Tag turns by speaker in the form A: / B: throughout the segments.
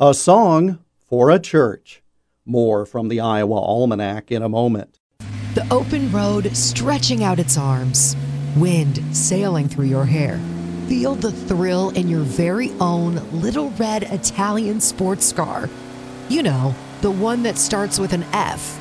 A: A song for a church. More from the Iowa Almanac in a moment.
B: The open road stretching out its arms, wind sailing through your hair. Feel the thrill in your very own little red Italian sports car. You know, the one that starts with an F.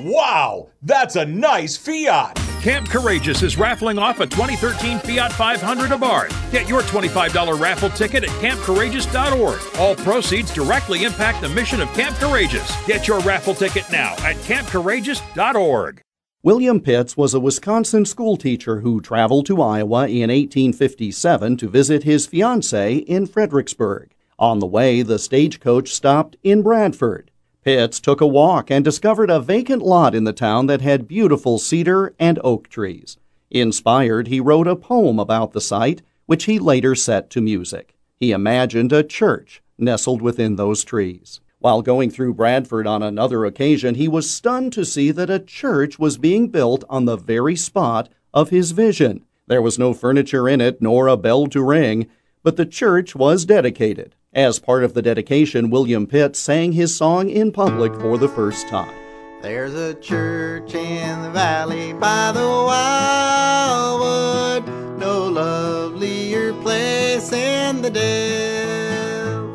C: Wow, that's a nice Fiat!
D: Camp Courageous is raffling off a 2013 Fiat 500 Abarth. Get your $25 raffle ticket at campcourageous.org. All proceeds directly impact the mission of Camp Courageous. Get your raffle ticket now at campcourageous.org.
A: William Pitts was a Wisconsin schoolteacher who traveled to Iowa in 1857 to visit his fiancee in Fredericksburg. On the way, the stagecoach stopped in Bradford. Pitts took a walk and discovered a vacant lot in the town that had beautiful cedar and oak trees. Inspired, he wrote a poem about the site, which he later set to music. He imagined a church nestled within those trees. While going through Bradford on another occasion, he was stunned to see that a church was being built on the very spot of his vision. There was no furniture in it, nor a bell to ring, but the church was dedicated. As part of the dedication, William Pitt sang his song in public for the first time.
E: There's a church in the valley by the wildwood, no lovelier place in the dale.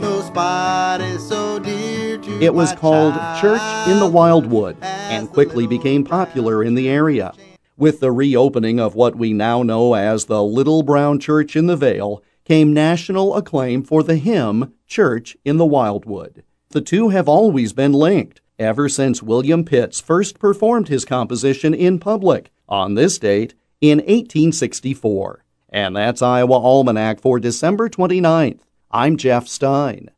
E: No spot is so dear to
A: It was called Church in the Wildwood and quickly became popular in the area. With the reopening of what we now know as the Little Brown Church in the Vale, came national acclaim for the hymn Church in the Wildwood. The two have always been linked ever since William Pitts first performed his composition in public on this date in 1864. And that's Iowa Almanac for December 29th. I'm Jeff Stein.